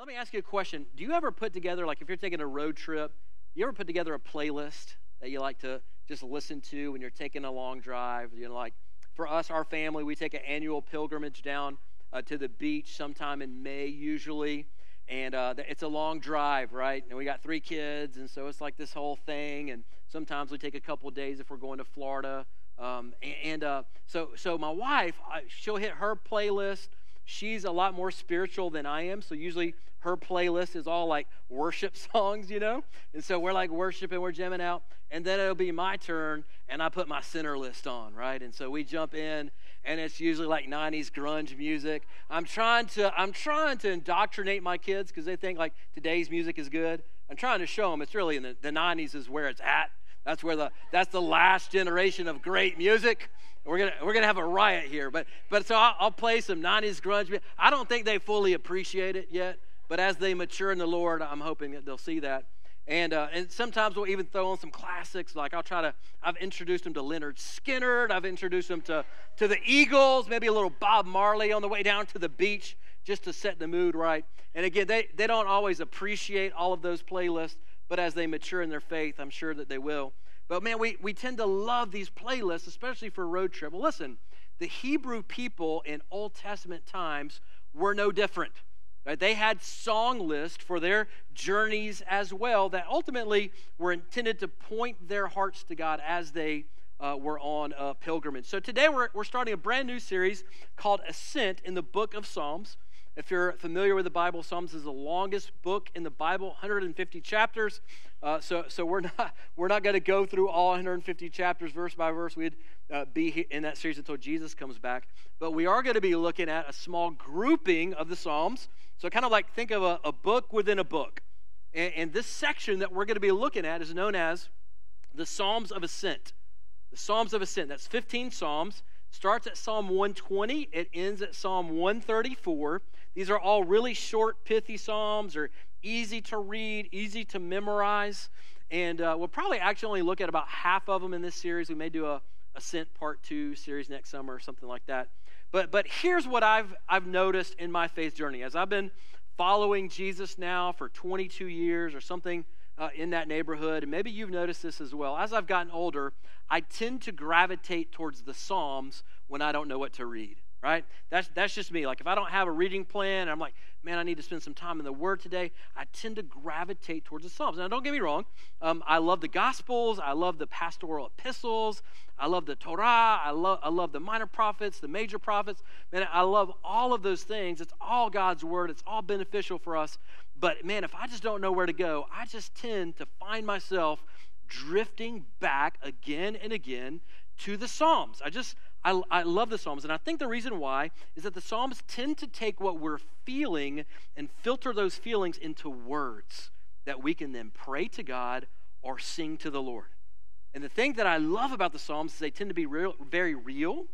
Let me ask you a question. Do you ever put together, like if you're taking a road trip, you ever put together a playlist that you like to just listen to when you're taking a long drive? You know, like for us, our family, we take an annual pilgrimage down uh, to the beach sometime in May, usually. And uh, it's a long drive, right? And we got three kids, and so it's like this whole thing. And sometimes we take a couple days if we're going to Florida. Um, and, and uh, so, so my wife, she'll hit her playlist she's a lot more spiritual than I am. So usually her playlist is all like worship songs, you know? And so we're like worshiping, we're jamming out. And then it'll be my turn, and I put my center list on, right? And so we jump in, and it's usually like 90s grunge music. I'm trying to, I'm trying to indoctrinate my kids because they think like today's music is good. I'm trying to show them it's really in the, the 90s is where it's at. That's where the that's the last generation of great music. We're gonna we're gonna have a riot here, but but so I'll, I'll play some '90s grunge. I don't think they fully appreciate it yet, but as they mature in the Lord, I'm hoping that they'll see that. And uh, and sometimes we'll even throw on some classics. Like I'll try to. I've introduced them to Lynyrd Skynyrd. I've introduced them to to the Eagles. Maybe a little Bob Marley on the way down to the beach, just to set the mood right. And again, they they don't always appreciate all of those playlists, but as they mature in their faith, I'm sure that they will. But man, we, we tend to love these playlists, especially for a road trip. Well, listen, the Hebrew people in Old Testament times were no different. Right? They had song lists for their journeys as well that ultimately were intended to point their hearts to God as they uh, were on a pilgrimage. So today we're, we're starting a brand new series called Ascent in the book of Psalms. If you're familiar with the Bible, Psalms is the longest book in the Bible, 150 chapters. Uh, so, so we're not we're not going to go through all 150 chapters verse by verse. We'd uh, be in that series until Jesus comes back. But we are going to be looking at a small grouping of the Psalms. So, kind of like think of a, a book within a book. And, and this section that we're going to be looking at is known as the Psalms of Ascent. The Psalms of Ascent. That's 15 Psalms. Starts at Psalm 120. It ends at Psalm 134. These are all really short, pithy Psalms, or easy to read, easy to memorize. And uh, we'll probably actually only look at about half of them in this series. We may do a Ascent Part 2 series next summer or something like that. But, but here's what I've, I've noticed in my faith journey. As I've been following Jesus now for 22 years or something uh, in that neighborhood, and maybe you've noticed this as well. As I've gotten older, I tend to gravitate towards the Psalms when I don't know what to read right? That's, that's just me. Like, if I don't have a reading plan, I'm like, man, I need to spend some time in the Word today, I tend to gravitate towards the Psalms. Now, don't get me wrong. Um, I love the Gospels. I love the pastoral epistles. I love the Torah. I love, I love the minor prophets, the major prophets. Man, I love all of those things. It's all God's Word. It's all beneficial for us. But, man, if I just don't know where to go, I just tend to find myself drifting back again and again to the Psalms. I just, I, I love the Psalms, and I think the reason why is that the Psalms tend to take what we're feeling and filter those feelings into words that we can then pray to God or sing to the Lord. And the thing that I love about the Psalms is they tend to be real, very real,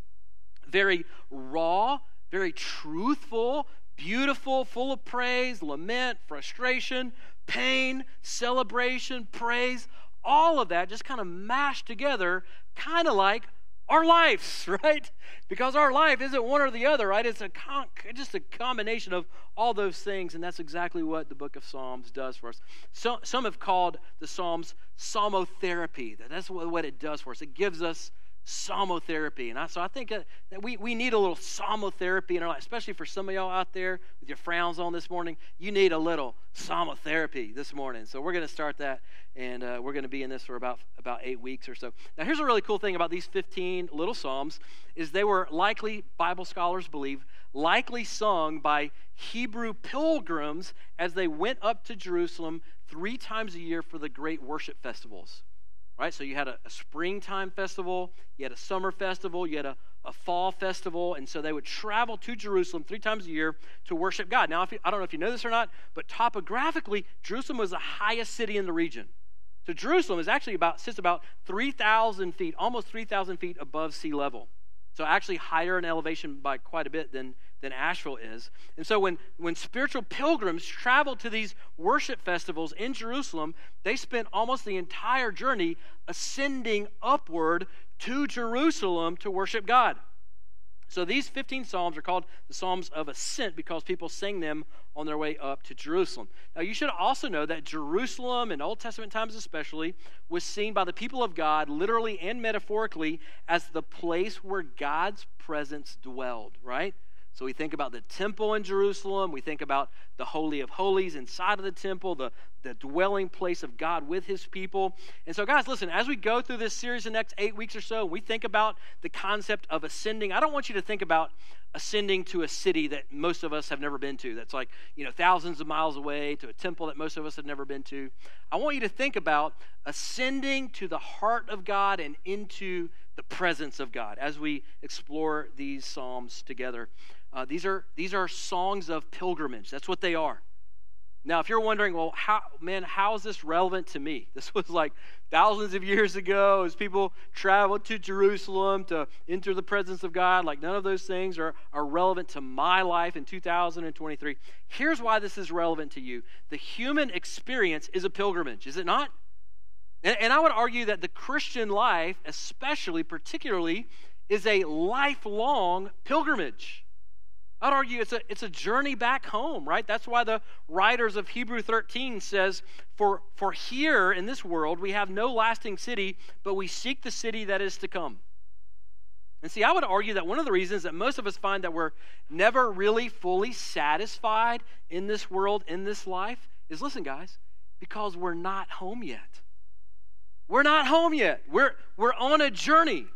very raw, very truthful, beautiful, full of praise, lament, frustration, pain, celebration, praise. All of that just kind of mashed together, kind of like our lives, right? Because our life isn't one or the other, right? It's a con- just a combination of all those things, and that's exactly what the book of Psalms does for us. So, some have called the Psalms psalmotherapy. That's what it does for us. It gives us psalmotherapy. And I, so I think uh, that we, we need a little psalmotherapy in our life, especially for some of y'all out there with your frowns on this morning. You need a little psalmotherapy this morning. So we're going to start that, and uh, we're going to be in this for about, about eight weeks or so. Now, here's a really cool thing about these 15 little psalms is they were likely, Bible scholars believe, likely sung by Hebrew pilgrims as they went up to Jerusalem three times a year for the great worship festivals right? So you had a, a, springtime festival, you had a summer festival, you had a, a fall festival, and so they would travel to Jerusalem three times a year to worship God. Now, you, I don't know if you know this or not, but topographically, Jerusalem was the highest city in the region. So Jerusalem is actually about sits about 3,000 feet, almost 3,000 feet above sea level. So actually higher in elevation by quite a bit than, than Asheville is. And so when, when spiritual pilgrims traveled to these worship festivals in Jerusalem, they spent almost the entire journey ascending upward to Jerusalem to worship God. So these 15 Psalms are called the Psalms of Ascent because people sing them on their way up to Jerusalem. Now, you should also know that Jerusalem, in Old Testament times especially, was seen by the people of God, literally and metaphorically, as the place where God's presence dwelled, right? So we think about the temple in Jerusalem. We think about the Holy of Holies inside of the temple, the, the dwelling place of God with his people. And so, guys, listen, as we go through this series the next eight weeks or so, we think about the concept of ascending. I don't want you to think about ascending to a city that most of us have never been to, that's like, you know, thousands of miles away, to a temple that most of us have never been to. I want you to think about ascending to the heart of God and into the presence of God as we explore these Psalms together. Uh, these, are, these are songs of pilgrimage. That's what they are. Now, if you're wondering, well, how, man, how is this relevant to me? This was like thousands of years ago as people traveled to Jerusalem to enter the presence of God. Like, none of those things are, are relevant to my life in 2023. Here's why this is relevant to you the human experience is a pilgrimage, is it not? And, and I would argue that the Christian life, especially, particularly, is a lifelong pilgrimage. I'd argue it's a, it's a journey back home, right? That's why the writers of Hebrew 13 says, for, for here in this world we have no lasting city, but we seek the city that is to come. And see, I would argue that one of the reasons that most of us find that we're never really fully satisfied in this world, in this life, is listen, guys, because we're not home yet. We're not home yet. We're, we're on a journey,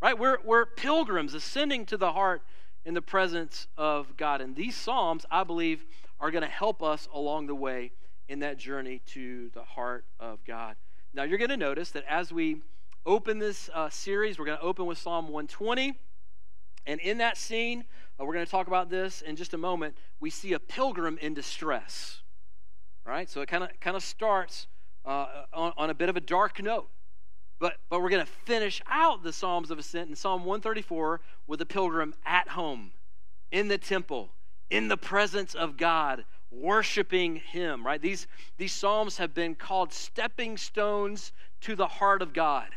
right? We're, we're pilgrims ascending to the heart in the presence of God. And these Psalms, I believe, are going to help us along the way in that journey to the heart of God. Now, you're going to notice that as we open this uh, series, we're going to open with Psalm 120. And in that scene, uh, we're going to talk about this in just a moment. We see a pilgrim in distress. Right? So it kind of kind of starts uh, on, on a bit of a dark note. But, but we're going to finish out the Psalms of Ascent in Psalm 134 with a pilgrim at home, in the temple, in the presence of God, worshiping Him, right? These, these Psalms have been called stepping stones to the heart of God,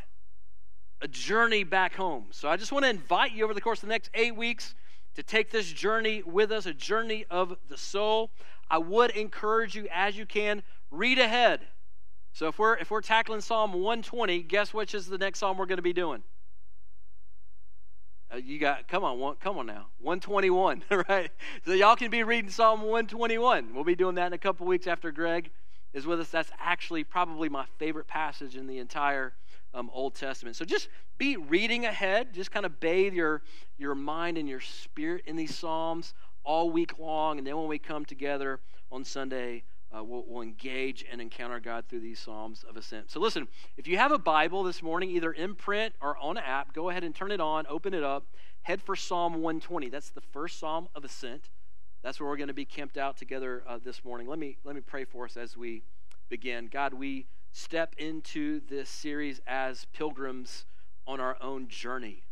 a journey back home. So I just want to invite you over the course of the next eight weeks to take this journey with us, a journey of the soul. I would encourage you, as you can, read ahead so if we're if we're tackling Psalm 120, guess which is the next psalm we're going to be doing? Uh, you got come on, one, come on now, 121, right? So y'all can be reading Psalm 121. We'll be doing that in a couple weeks after Greg is with us. That's actually probably my favorite passage in the entire um, Old Testament. So just be reading ahead. Just kind of bathe your your mind and your spirit in these psalms all week long, and then when we come together on Sunday uh, we'll, we'll, engage and encounter God through these Psalms of Ascent. So, listen, if you have a Bible this morning, either in print or on an app, go ahead and turn it on, open it up, head for Psalm 120. That's the first Psalm of Ascent. That's where we're going to be camped out together uh, this morning. Let me, let me pray for us as we begin. God, we step into this series as pilgrims on our own journey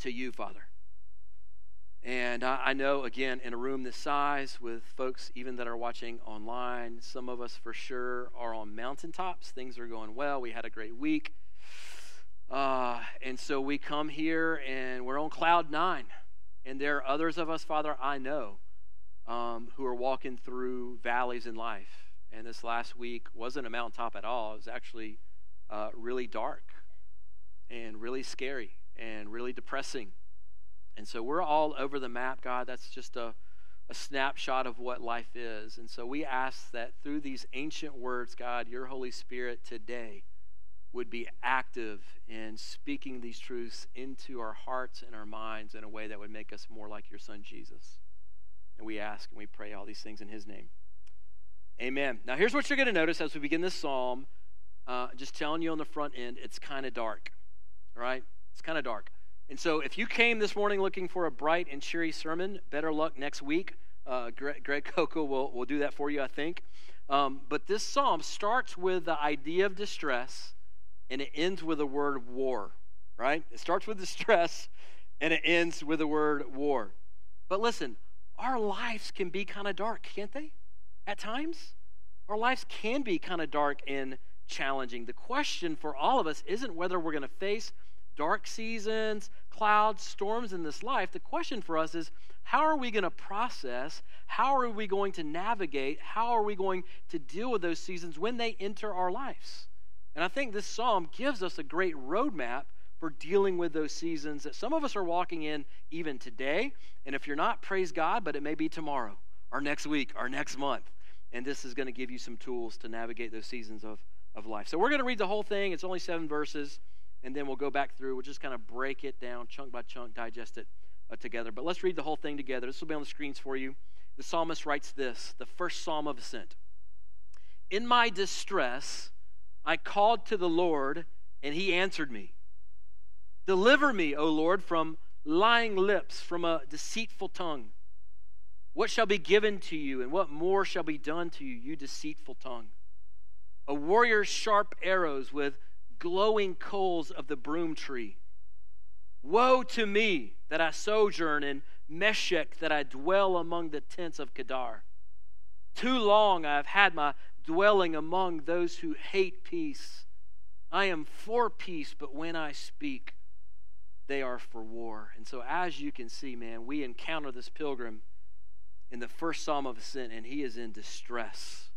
to you, Father. And I, I, know, again, in a room this size with folks even that are watching online, some of us for sure are on mountaintops. Things are going well. We had a great week. Uh, and so we come here and we're on cloud nine. And there are others of us, Father, I know, um, who are walking through valleys in life. And this last week wasn't a mountaintop at all. It was actually uh, really dark and really scary and really depressing and so we're all over the map, God. That's just a, a snapshot of what life is. And so we ask that through these ancient words, God, your Holy Spirit today would be active in speaking these truths into our hearts and our minds in a way that would make us more like your Son, Jesus. And we ask and we pray all these things in his name. Amen. Now, here's what you're going to notice as we begin this psalm. Uh, just telling you on the front end, it's kind of dark. All right? It's kind of dark. And so, if you came this morning looking for a bright and cheery sermon, better luck next week. Uh, Greg, Greg Coco will, will do that for you, I think. Um, but this psalm starts with the idea of distress and it ends with the word war, right? It starts with distress and it ends with the word war. But listen, our lives can be kind of dark, can't they? At times, our lives can be kind of dark and challenging. The question for all of us isn't whether we're going to face dark seasons, clouds, storms in this life, the question for us is how are we going to process? How are we going to navigate? How are we going to deal with those seasons when they enter our lives? And I think this psalm gives us a great roadmap for dealing with those seasons that some of us are walking in even today. And if you're not, praise God, but it may be tomorrow or next week or next month. And this is going to give you some tools to navigate those seasons of, of life. So we're going to read the whole thing. It's only seven verses. And then we'll go back through. We'll just kind of break it down chunk by chunk, digest it uh, together. But let's read the whole thing together. This will be on the screens for you. The psalmist writes this the first psalm of ascent. In my distress, I called to the Lord, and he answered me. Deliver me, O Lord, from lying lips, from a deceitful tongue. What shall be given to you, and what more shall be done to you, you deceitful tongue? A warrior's sharp arrows with glowing coals of the broom tree. Woe to me that I sojourn in Meshech, that I dwell among the tents of Kedar. Too long I have had my dwelling among those who hate peace. I am for peace, but when I speak, they are for war. And so, as you can see, man, we encounter this pilgrim in the first psalm of ascent, and he is in distress.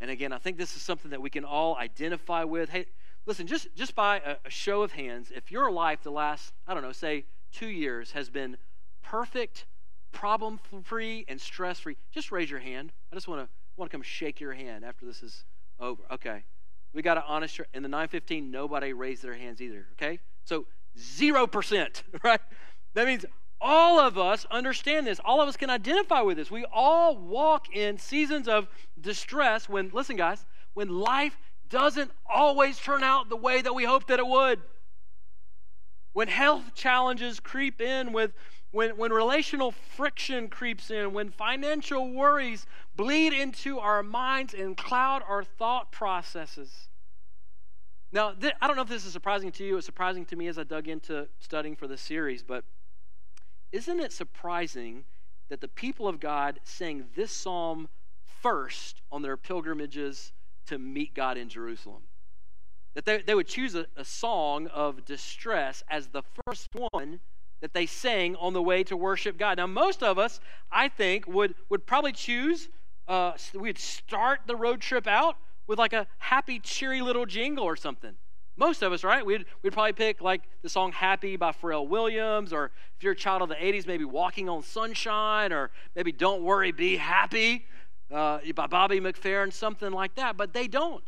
And again, I think this is something that we can all identify with. Hey, listen, just, just by a, a show of hands, if your life the last, I don't know, say two years has been perfect, problem free, and stress free, just raise your hand. I just want to want to come shake your hand after this is over. Okay. We got to honest in the 915, nobody raised their hands either. Okay? So 0%, right? That means all of us understand this. All of us can identify with this. We all walk in seasons of distress when, listen, guys, when life doesn't always turn out the way that we hoped that it would. When health challenges creep in, with, when, when relational friction creeps in, when financial worries bleed into our minds and cloud our thought processes. Now, th- I don't know if this is surprising to you. It's surprising to me as I dug into studying for this series, but isn't it surprising that the people of God sang this psalm first on their pilgrimages to meet God in Jerusalem? That they, they would choose a, a song of distress as the first one that they sang on the way to worship God. Now, most of us, I think, would, would probably choose, uh, we'd start the road trip out with like a happy, cheery little jingle or something. Most of us, right? We'd, we'd probably pick like the song Happy by Pharrell Williams, or if you're a child of the 80s, maybe Walking on Sunshine, or maybe Don't Worry, Be Happy uh, by Bobby McFerrin, something like that. But they don't.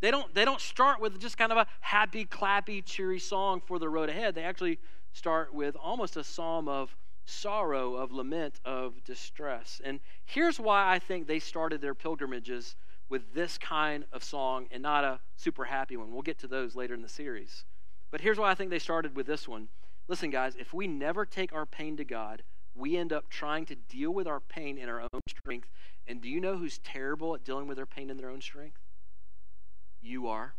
They don't, they don't start with just kind of a happy, clappy, cheery song for the road ahead. They actually start with almost a psalm of sorrow, of lament, of distress. And here's why I think they started their pilgrimages with this kind of song and not a super happy one. We'll get to those later in the series. But here's why I think they started with this one. Listen, guys, if we never take our pain to God, we end up trying to deal with our pain in our own strength. And do you know who's terrible at dealing with their pain in their own strength? You are.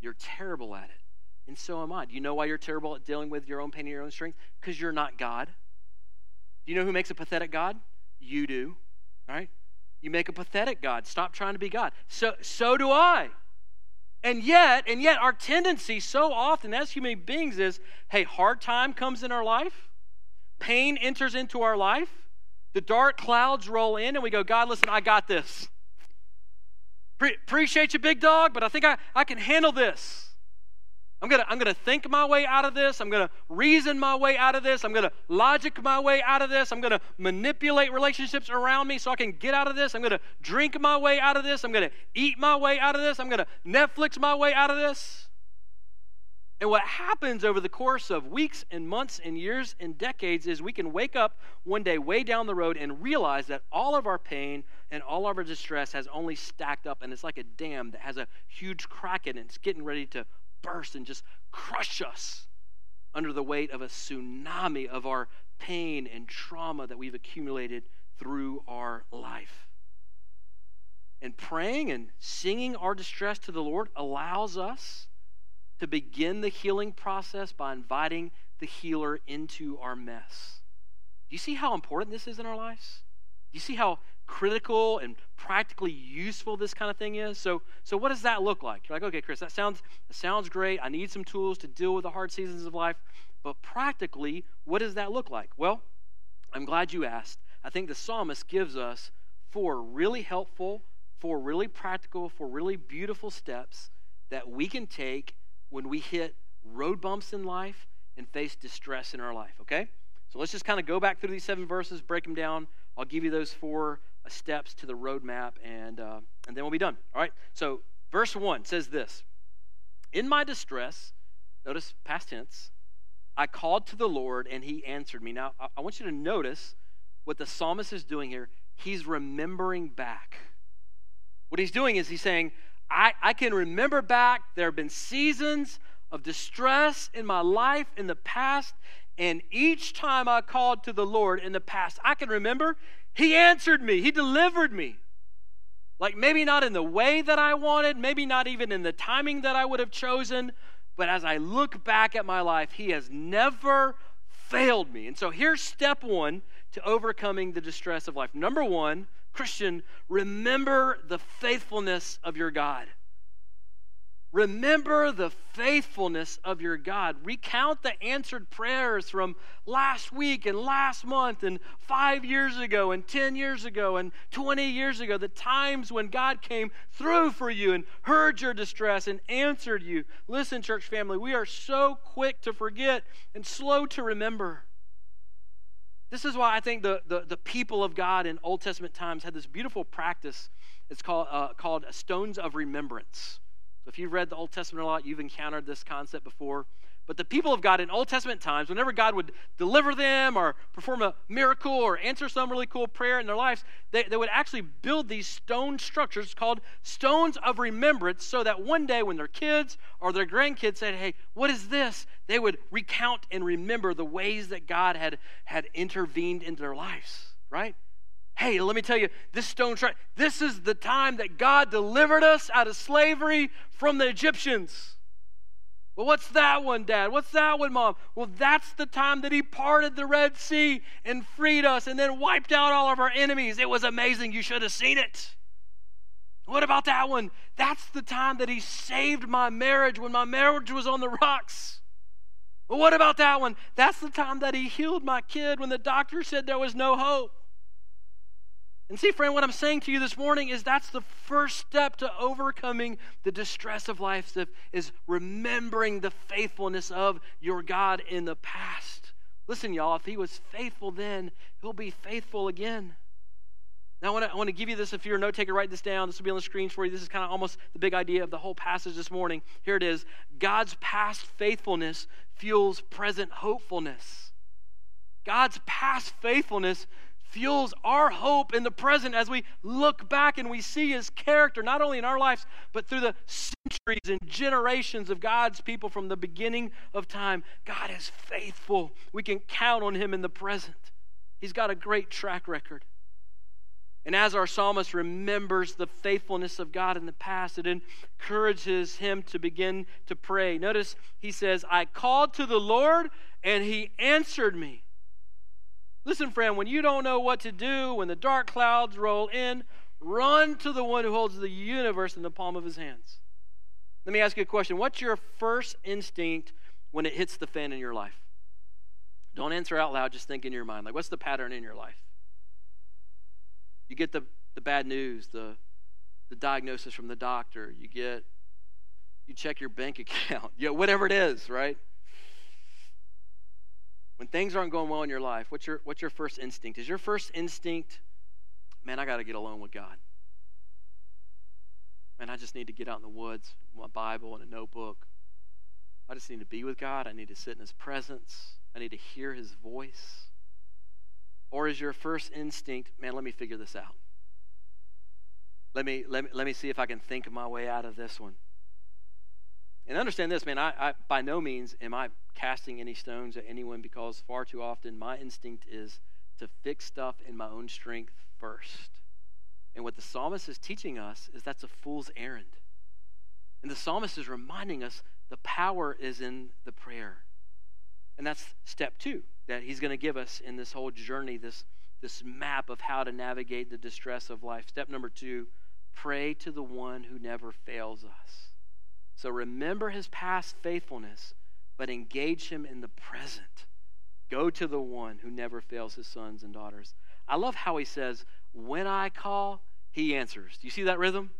You're terrible at it. And so am I. Do you know why you're terrible at dealing with your own pain in your own strength? Because you're not God. Do you know who makes a pathetic God? You do. Right? You make a pathetic God. Stop trying to be God. So, so do I. And yet, and yet, our tendency so often as human beings is hey, hard time comes in our life, pain enters into our life, the dark clouds roll in, and we go, God, listen, I got this. Pre- appreciate you, big dog, but I think I, I can handle this. I'm going to I'm going to think my way out of this. I'm going to reason my way out of this. I'm going to logic my way out of this. I'm going to manipulate relationships around me so I can get out of this. I'm going to drink my way out of this. I'm going to eat my way out of this. I'm going to Netflix my way out of this. And what happens over the course of weeks and months and years and decades is we can wake up one day way down the road and realize that all of our pain and all of our distress has only stacked up and it's like a dam that has a huge crack in it. It's getting ready to burst and just crush us under the weight of a tsunami of our pain and trauma that we've accumulated through our life. And praying and singing our distress to the Lord allows us to begin the healing process by inviting the healer into our mess. Do you see how important this is in our lives? Do you see how critical and practically useful this kind of thing is. So, so what does that look like? You're like, okay, Chris, that sounds that sounds great. I need some tools to deal with the hard seasons of life. But practically, what does that look like? Well, I'm glad you asked. I think the psalmist gives us four really helpful, four really practical, four really beautiful steps that we can take when we hit road bumps in life and face distress in our life, okay? So let's just kind of go back through these seven verses, break them down. I'll give you those four uh, steps to the roadmap, and, uh, and then we'll be done. All right? So, verse 1 says this In my distress, notice past tense, I called to the Lord, and he answered me. Now, I want you to notice what the psalmist is doing here. He's remembering back. What he's doing is he's saying, I, I can remember back. There have been seasons of distress in my life in the past, and each time I called to the Lord in the past, I can remember He answered me, He delivered me. Like maybe not in the way that I wanted, maybe not even in the timing that I would have chosen, but as I look back at my life, He has never failed me. And so here's step one to overcoming the distress of life. Number one, Christian, remember the faithfulness of your God. Remember the faithfulness of your God. Recount the answered prayers from last week and last month and five years ago and 10 years ago and 20 years ago, the times when God came through for you and heard your distress and answered you. Listen, church family, we are so quick to forget and slow to remember. This is why I think the, the, the people of God in Old Testament times had this beautiful practice. It's called, uh, called stones of remembrance. So if you've read the Old Testament a lot, you've encountered this concept before. But the people of God in Old Testament times, whenever God would deliver them or perform a miracle or answer some really cool prayer in their lives, they, they would actually build these stone structures called stones of remembrance so that one day when their kids or their grandkids said, Hey, what is this? They would recount and remember the ways that God had, had intervened into their lives, right? Hey, let me tell you, this stone shrine, this is the time that God delivered us out of slavery from the Egyptians. Well, what's that one, Dad? What's that one, Mom? Well, that's the time that He parted the Red Sea and freed us and then wiped out all of our enemies. It was amazing. You should have seen it. What about that one? That's the time that He saved my marriage when my marriage was on the rocks. Well, what about that one? That's the time that He healed my kid when the doctor said there was no hope. And see, friend, what I'm saying to you this morning is that's the first step to overcoming the distress of life is remembering the faithfulness of your God in the past. Listen, y'all, if he was faithful then, he'll be faithful again. Now, I want, to, give you this. If you're a note taker, write this down. This will be on the screens for you. This is kind of almost the big idea of the whole passage this morning. Here it is God's past faithfulness fuels present hopefulness. God's past faithfulness fuels our hope in the present as we look back and we see his character, not only in our lives, but through the centuries and generations of God's people from the beginning of time. God is faithful. We can count on him in the present. He's got a great track record. And as our psalmist remembers the faithfulness of God in the past, it encourages him to begin to pray. Notice he says, I called to the Lord and he answered me. Listen, friend, when you don't know what to do, when the dark clouds roll in, run to the one who holds the universe in the palm of his hands. Let me ask you a question. What's your first instinct when it hits the fan in your life? Don't answer out loud, just think in your mind. Like, what's the pattern in your life? You get the, the bad news, the, the diagnosis from the doctor, you get, you check your bank account, yeah, whatever it is, right? When things aren't going well in your life, what's your, what's your first instinct? Is your first instinct, man, I got to get alone with God? Man, I just need to get out in the woods, my Bible and a notebook. I just need to be with God. I need to sit in His presence. I need to hear His voice. Or is your first instinct, man, let me figure this out? Let me, let me, let me see if I can think my way out of this one. And understand this, man, I, I, by no means am I casting any stones at anyone because far too often my instinct is to fix stuff in my own strength first. And what the psalmist is teaching us is that's a fool's errand. And the psalmist is reminding us the power is in the prayer. And that's step two that he's going to give us in this whole journey, this, this map of how to navigate the distress of life. Step number two pray to the one who never fails us. So remember his past faithfulness, but engage him in the present. Go to the one who never fails his sons and daughters. I love how he says, When I call, he answers. Do you see that rhythm?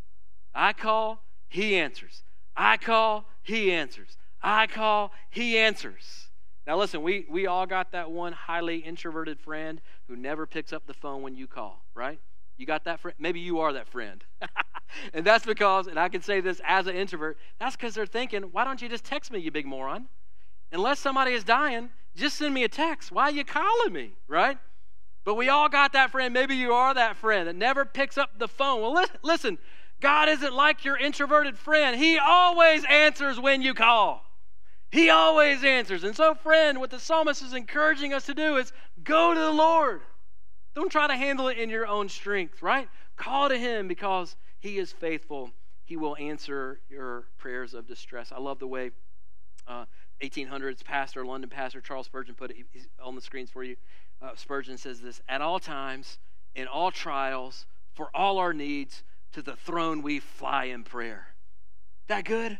I call, he answers. I call, he answers. I call, he answers. Now, listen, we, we all got that one highly introverted friend who never picks up the phone when you call, right? You got that friend? Maybe you are that friend. and that's because, and I can say this as an introvert, that's because they're thinking, why don't you just text me, you big moron? Unless somebody is dying, just send me a text. Why are you calling me, right? But we all got that friend. Maybe you are that friend that never picks up the phone. Well, listen, God isn't like your introverted friend. He always answers when you call. He always answers. And so, friend, what the psalmist is encouraging us to do is go to the Lord. Don't try to handle it in your own strength, right? Call to Him because He is faithful. He will answer your prayers of distress. I love the way uh, 1800s pastor, London pastor Charles Spurgeon put it. He's on the screens for you. Uh, Spurgeon says this At all times, in all trials, for all our needs, to the throne we fly in prayer. That good?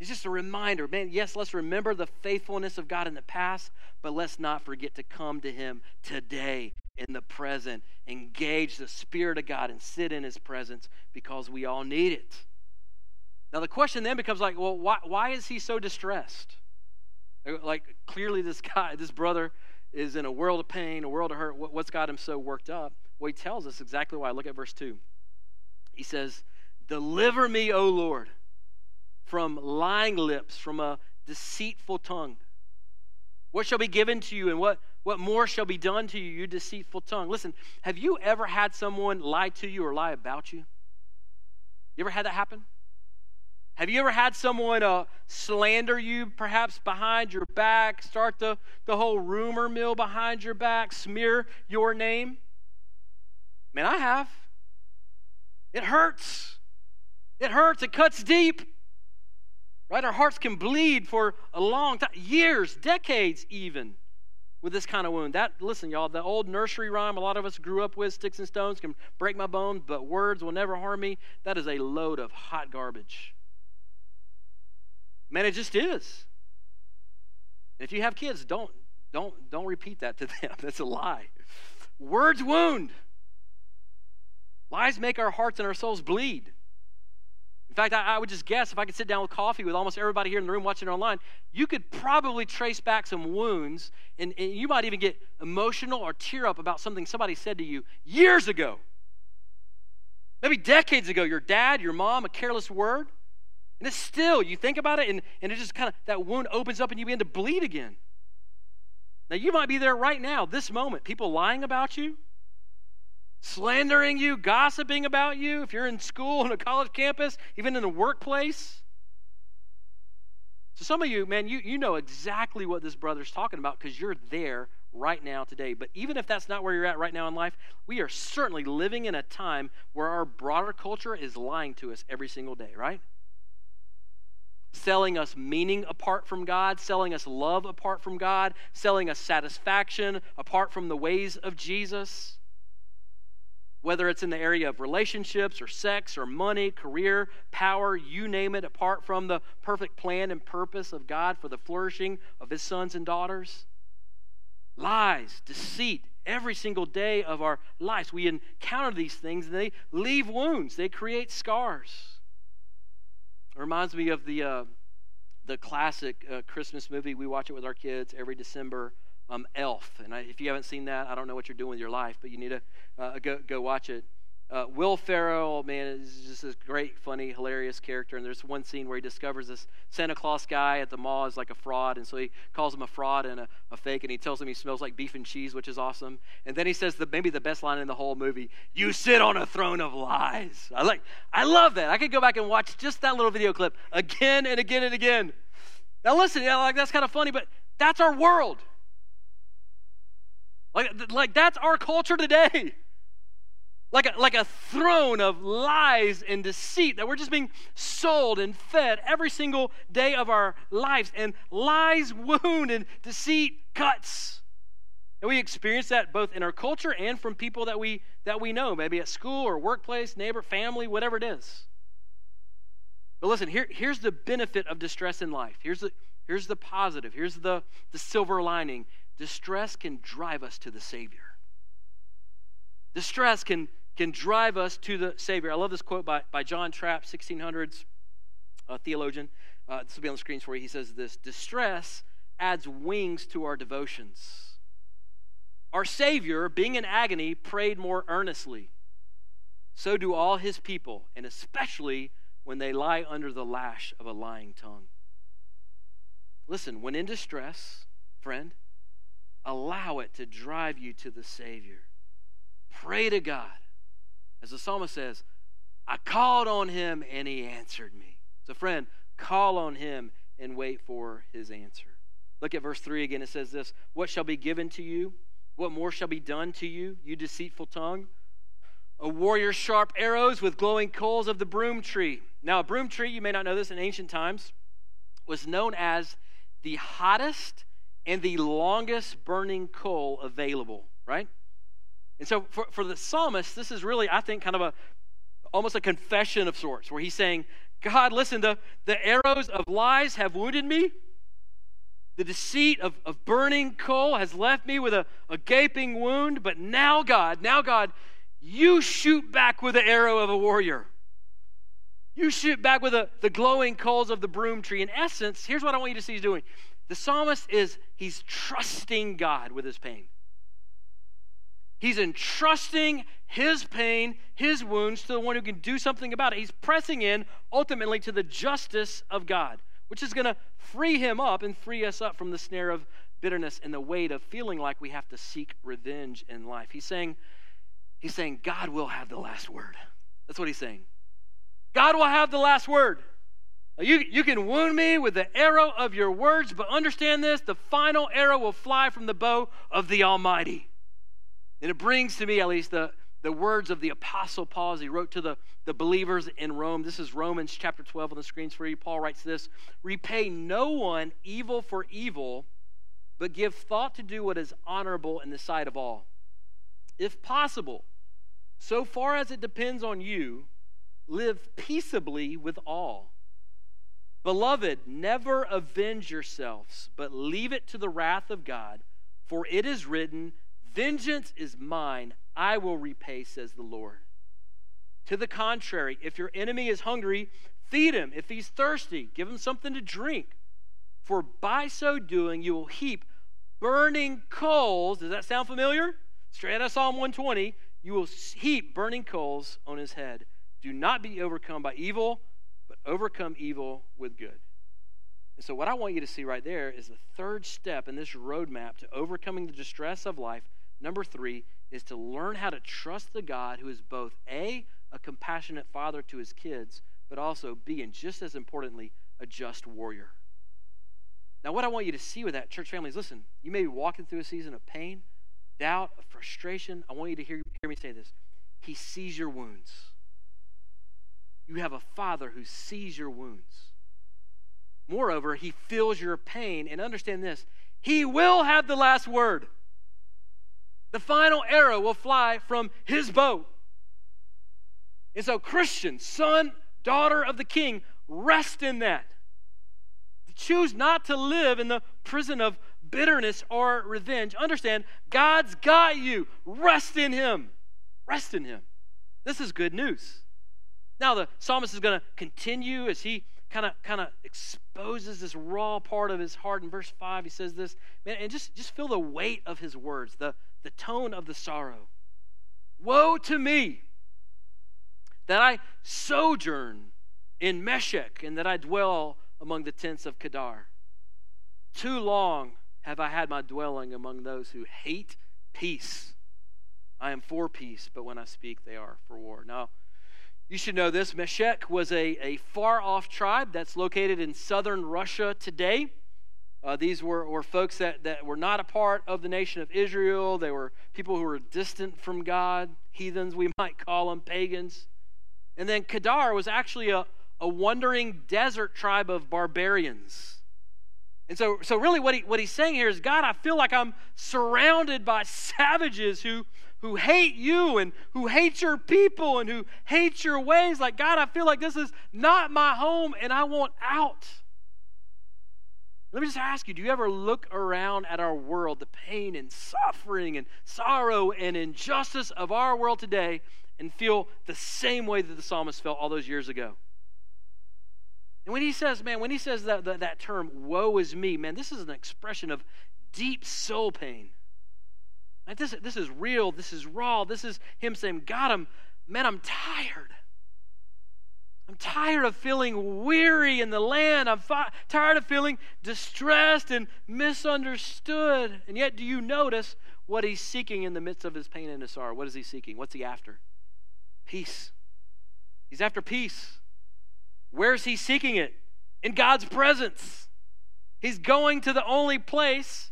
It's just a reminder, man. Yes, let's remember the faithfulness of God in the past, but let's not forget to come to Him today in the present. Engage the Spirit of God and sit in His presence because we all need it. Now, the question then becomes like, well, why, why is he so distressed? Like, clearly, this guy, this brother, is in a world of pain, a world of hurt. What's got him so worked up? Well, he tells us exactly why. Look at verse 2. He says, Deliver me, O Lord from lying lips, from a deceitful tongue. What shall be given to you, and what, what more shall be done to you, you deceitful tongue? Listen, have you ever had someone lie to you or lie about you? You ever had that happen? Have you ever had someone uh, slander you, perhaps behind your back, start the, the whole rumor mill behind your back, smear your name? Man, I have. It hurts. It hurts. It cuts deep. Right? Our hearts can bleed for a long time, years, decades even, with this kind of wound. That listen, y'all, the old nursery rhyme a lot of us grew up with, sticks and stones can break my bones, but words will never harm me. That is a load of hot garbage. Man, it just is. If you have kids, don't don't don't repeat that to them. That's a lie. Words wound. Lies make our hearts and our souls bleed. In fact, I, I, would just guess if I could sit down with coffee with almost everybody here in the room watching online, you could probably trace back some wounds, and, and you might even get emotional or tear up about something somebody said to you years ago. Maybe decades ago, your dad, your mom, a careless word. And it's still, you think about it, and, and it just kind of, that wound opens up and you begin to bleed again. Now, you might be there right now, this moment, people lying about you, slandering you, gossiping about you, if you're in school, on a college campus, even in a workplace. So, some of you, man, you, you know exactly what this brother's talking about because you're there right now today. But even if that's not where you're at right now in life, we are certainly living in a time where our broader culture is lying to us every single day, right? Selling us meaning apart from God, selling us love apart from God, selling us satisfaction apart from the ways of Jesus whether it's in the area of relationships or sex or money, career, power, you name it, apart from the perfect plan and purpose of God for the flourishing of his sons and daughters. Lies, deceit, every single day of our lives. We encounter these things and they leave wounds, they create scars. It reminds me of the, uh, the classic uh, Christmas movie. We watch it with our kids every December um, Elf. And I, if you haven't seen that, I don't know what you're doing with your life, but you need to uh, go, go watch it. Uh, Will Ferrell, man, is just this great, funny, hilarious character. And there's one scene where he discovers this Santa Claus guy at the mall is like a fraud. And so he calls him a fraud and a, a fake. And he tells him he smells like beef and cheese, which is awesome. And then he says the, maybe the best line in the whole movie You sit on a throne of lies. I, like, I love that. I could go back and watch just that little video clip again and again and again. Now, listen, yeah, like, that's kind of funny, but that's our world. Like, like that's our culture today. Like a, like a throne of lies and deceit that we're just being sold and fed every single day of our lives. And lies wound and deceit cuts. And we experience that both in our culture and from people that we that we know, maybe at school or workplace, neighbor, family, whatever it is. But listen, here, here's the benefit of distress in life. Here's the here's the positive. Here's the, the silver lining. Distress can drive us to the Savior. Distress can can drive us to the Savior. I love this quote by, by John Trapp, 1600s uh, theologian. Uh, this will be on the screens for you. He says this Distress adds wings to our devotions. Our Savior, being in agony, prayed more earnestly. So do all his people, and especially when they lie under the lash of a lying tongue. Listen, when in distress, friend, allow it to drive you to the Savior. Pray to God. As the psalmist says, I called on him and he answered me. So, friend, call on him and wait for his answer. Look at verse 3 again. It says this What shall be given to you? What more shall be done to you, you deceitful tongue? A warrior's sharp arrows with glowing coals of the broom tree. Now, a broom tree, you may not know this in ancient times, was known as the hottest and the longest burning coal available, right? And so for, for the psalmist, this is really, I think, kind of a almost a confession of sorts, where he's saying, God, listen, the, the arrows of lies have wounded me. The deceit of, of burning coal has left me with a, a gaping wound, but now, God, now, God, you shoot back with the arrow of a warrior. You shoot back with the, the glowing coals of the broom tree. In essence, here's what I want you to see he's doing. The psalmist is he's trusting God with his pain. He's entrusting his pain, his wounds to the one who can do something about it. He's pressing in ultimately to the justice of God which is going to free him up and free us up from the snare of bitterness and the weight of feeling like we have to seek revenge in life. He's saying, he's saying, God will have the last word. That's what he's saying. God will have the last word. You, you can wound me with the arrow of your words, but understand this the final arrow will fly from the bow of the Almighty. And it brings to me, at least, the, the words of the Apostle Paul as he wrote to the, the believers in Rome. This is Romans chapter 12 on the screens for you. Paul writes this Repay no one evil for evil, but give thought to do what is honorable in the sight of all. If possible, so far as it depends on you, live peaceably with all. Beloved, never avenge yourselves, but leave it to the wrath of God, for it is written, Vengeance is mine, I will repay, says the Lord. To the contrary, if your enemy is hungry, feed him. If he's thirsty, give him something to drink. For by so doing, you will heap burning coals. Does that sound familiar? Straight out of Psalm 120. You will heap burning coals on his head. Do not be overcome by evil, overcome evil with good. And so, what I want you to see right there is the third step in this roadmap to overcoming the distress of life. Number three is to learn how to trust the God who is both A, a compassionate father to his kids, but also B, and just as importantly, a just warrior. Now, what I want you to see with that, church families, listen, you may be walking through a season of pain, doubt, of frustration. I want you to hear, hear me say this. He sees your wounds. You have a father who sees your wounds. Moreover, he feels your pain. And understand this He will have the last word. The final arrow will fly from his bow. And so, Christian, son, daughter of the king, rest in that. Choose not to live in the prison of bitterness or revenge. Understand, God's got you. Rest in him. Rest in him. This is good news. Now, the psalmist is going to continue as he kind of kind of exposes this raw part of his heart in verse 5 he says this man and just just feel the weight of his words the the tone of the sorrow. Woe to me that I sojourn in Meshech and that I dwell among the tents of Kedar. Too long have I had my dwelling among those who hate peace. I am for peace, but when I speak, they are for war. Now, you should know this Meshech was a, a far off tribe that's located in southern Russia today. Uh, these were, were folks that, that were not a part of the nation of Israel. They were people who were distant from God, heathens, we might call them, pagans. And then Kedar was actually a, a wandering desert tribe of barbarians. And so, so really what, he, what he's saying here is, God, I feel like I'm surrounded by savages who, who hate you and who hate your people and who hate your ways. Like, God, I feel like this is not my home and I want out. Let me just ask you do you ever look around at our world, the pain and suffering and sorrow and injustice of our world today, and feel the same way that the psalmist felt all those years ago? And when he says, man, when he says that, that, that term, woe is me, man, this is an expression of deep soul pain. Like this, this is real. This is raw. This is him saying, God, I'm, man, I'm tired. I'm tired of feeling weary in the land. I'm fi- tired of feeling distressed and misunderstood. And yet, do you notice what he's seeking in the midst of his pain and his sorrow? What is he seeking? What's he after? Peace. He's after peace. Where's he seeking it? In God's presence. He's going to the only place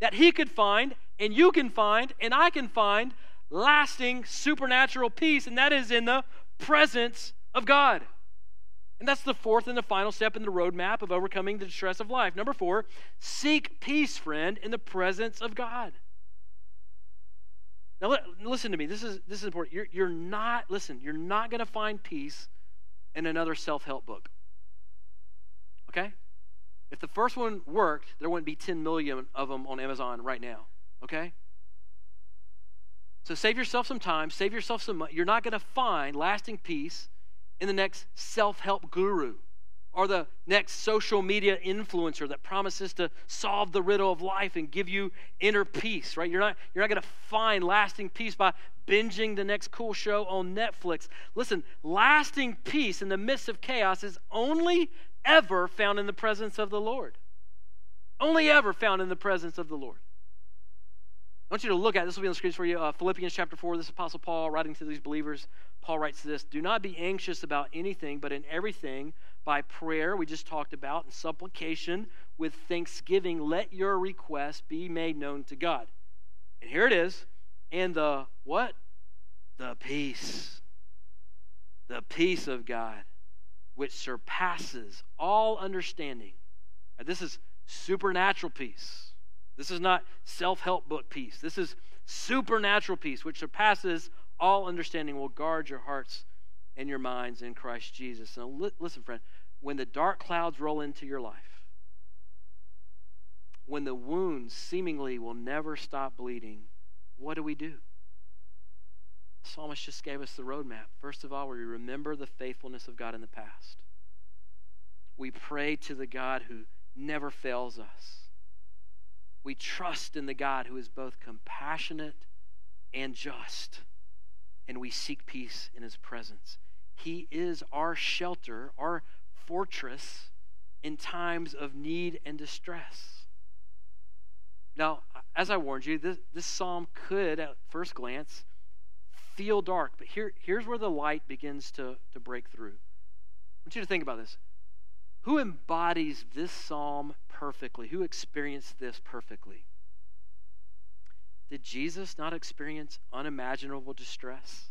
that he could find, and you can find, and I can find lasting supernatural peace, and that is in the presence of God. And that's the fourth and the final step in the roadmap of overcoming the distress of life. Number four, seek peace, friend, in the presence of God. Now, listen to me. This is, this is important. You're, you're not, listen, you're not going to find peace in another self help book. Okay? If the first one worked, there wouldn't be 10 million of them on Amazon right now. Okay? So save yourself some time, save yourself some money. You're not going to find lasting peace in the next self help guru or the next social media influencer that promises to solve the riddle of life and give you inner peace, right? You're not, you're not going to find lasting peace by binging the next cool show on Netflix. Listen, lasting peace in the midst of chaos is only ever found in the presence of the Lord. Only ever found in the presence of the Lord. I want you to look at this will be on the screens for you. Uh, Philippians chapter 4, this Apostle Paul writing to these believers. Paul writes this Do not be anxious about anything, but in everything, by prayer, we just talked about, and supplication with thanksgiving, let your requests be made known to God. And here it is. And the what? The peace. The peace of God, which surpasses all understanding. This is supernatural peace this is not self help book peace. This is supernatural peace, which surpasses all understanding, will guard your hearts and your minds in Christ Jesus. Now, li- listen, friend, when the dark clouds roll into your life, when the wounds seemingly will never stop bleeding, what do we do? The psalmist just gave us the roadmap. First of all, we remember the faithfulness of God in the past. We pray to the God who never fails us. We trust in the God who is both compassionate and just, and we seek peace in his presence. He is our shelter, our fortress in times of need and distress. Now, as I warned you, this, this psalm could, at first glance, feel dark, but here, here's where the light begins to, to break through. I want you to think about this. Who embodies this psalm perfectly? Who experienced this perfectly? Did Jesus not experience unimaginable distress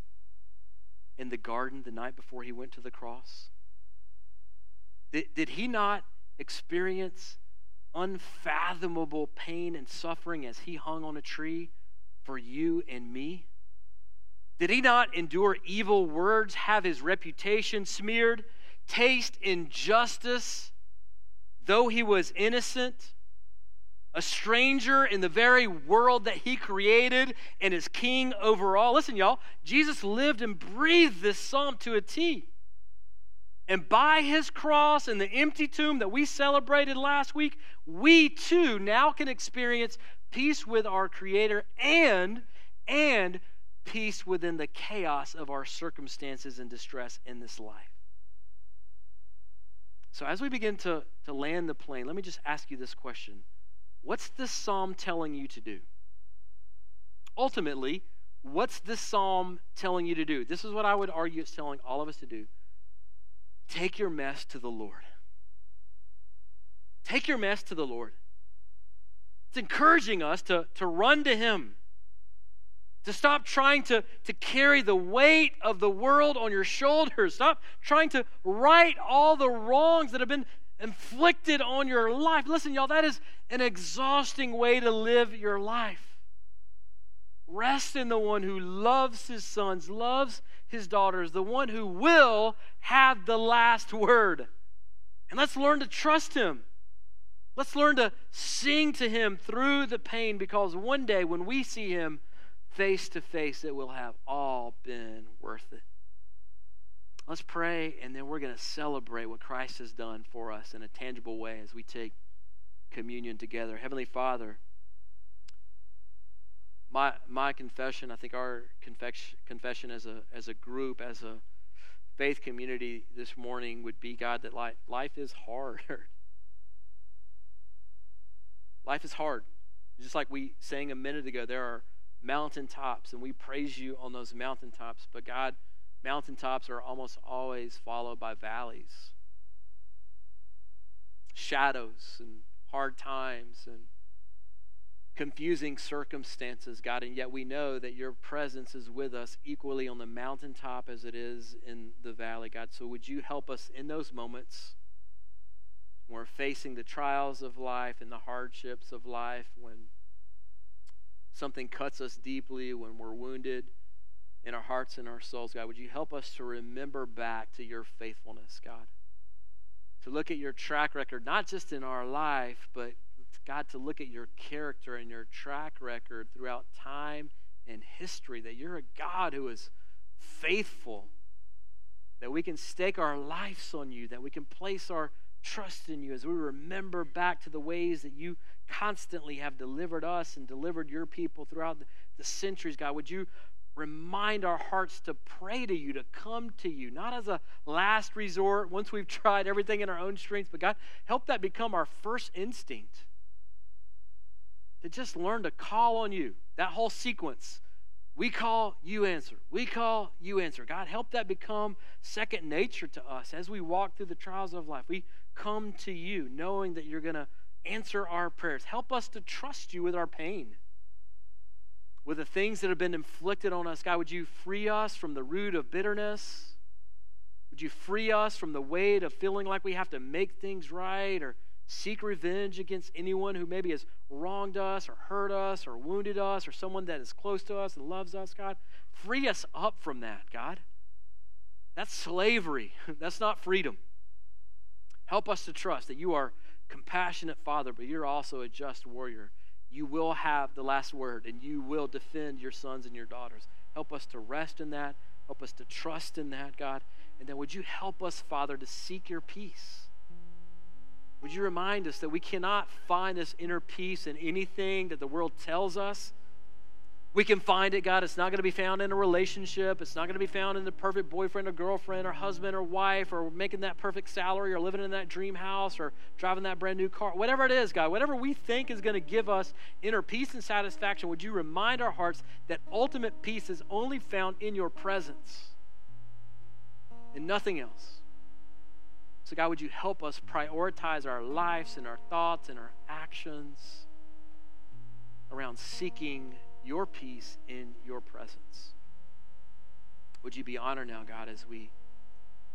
in the garden the night before he went to the cross? Did, did he not experience unfathomable pain and suffering as he hung on a tree for you and me? Did he not endure evil words, have his reputation smeared? Taste injustice, though he was innocent, a stranger in the very world that he created and is king over all. Listen, y'all, Jesus lived and breathed this psalm to a T. And by his cross and the empty tomb that we celebrated last week, we too now can experience peace with our Creator and, and peace within the chaos of our circumstances and distress in this life. So, as we begin to, to land the plane, let me just ask you this question What's this psalm telling you to do? Ultimately, what's this psalm telling you to do? This is what I would argue it's telling all of us to do. Take your mess to the Lord. Take your mess to the Lord. It's encouraging us to, to run to Him to stop trying to, to carry the weight of the world on your shoulders. Stop trying to right all the wrongs that have been inflicted on your life. Listen, y'all, that is an exhausting way to live your life. Rest in the one who loves his sons, loves his daughters, the one who will have the last word. And let's learn to trust him. Let's learn to sing to him through the pain because one day when we see him face to face, it will have all been worth it. Let's pray, and then we're going to celebrate what Christ has done for us in a tangible way as we take communion together. Heavenly Father, my, my confession, I think our confession, confession as a, as a group, as a faith community this morning would be, God, that life, life is hard. life is hard. Just like we sang a minute ago, there are mountaintops, and we praise you on those mountaintops. But God, mountaintops are almost always followed by valleys, shadows, and hard times, and confusing circumstances, God. And yet we know that your presence is with us equally on the mountaintop as it is in the valley, God. So would you help us in those moments? When we're facing the trials of life and the hardships of life, when something cuts us deeply, when we're wounded in our hearts and our souls, God, would you help us to remember back to your faithfulness, God? To look at your track record, not just in our life, but God, to look at your character and your track record throughout time and history, that you're a God who is faithful, that we can stake our lives on you, that we can place our trust in you as we remember back to the ways that you constantly have delivered us and delivered your people throughout the centuries, God. Would you remind our hearts to pray to you, to come to you, not as a last resort once we've tried everything in our own strength, but God, help that become our first instinct. To just learn to call on you. That whole sequence. We call, you answer. We call, you answer. God, help that become second nature to us as we walk through the trials of life. We come to you knowing that you're going to answer our prayers. Help us to trust you with our pain with the things that have been inflicted on us. God, would you free us from the root of bitterness? Would you free us from the weight of feeling like we have to make things right or seek revenge against anyone who maybe has wronged us or hurt us or wounded us or someone that is close to us and loves us, God? Free us up from that, God. That's slavery. That's not freedom. Help us to trust that you are compassionate Father, but you're also a just warrior you will have the last word and you will defend your sons and your daughters. Help us to rest in that. Help us to trust in that, God. And then would you help us, Father, to seek your peace? Would you remind us that we cannot find this inner peace in anything that the world tells us? We can find it, God. It's not going to be found in a relationship. It's not going to be found in the perfect boyfriend or girlfriend or husband or wife or making that perfect salary or living in that dream house or driving that brand new car. Whatever it is, God, whatever we think is going to give us inner peace and satisfaction, would you remind our hearts that ultimate peace is only found in your presence and nothing else? So, God, would you help us prioritize our lives and our thoughts and our actions around seeking your peace in your presence. Would you be honored now, God, as we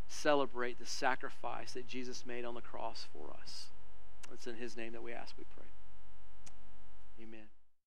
celebrate the sacrifice that Jesus made on the cross for us? It's in his name that we ask, we pray. Amen.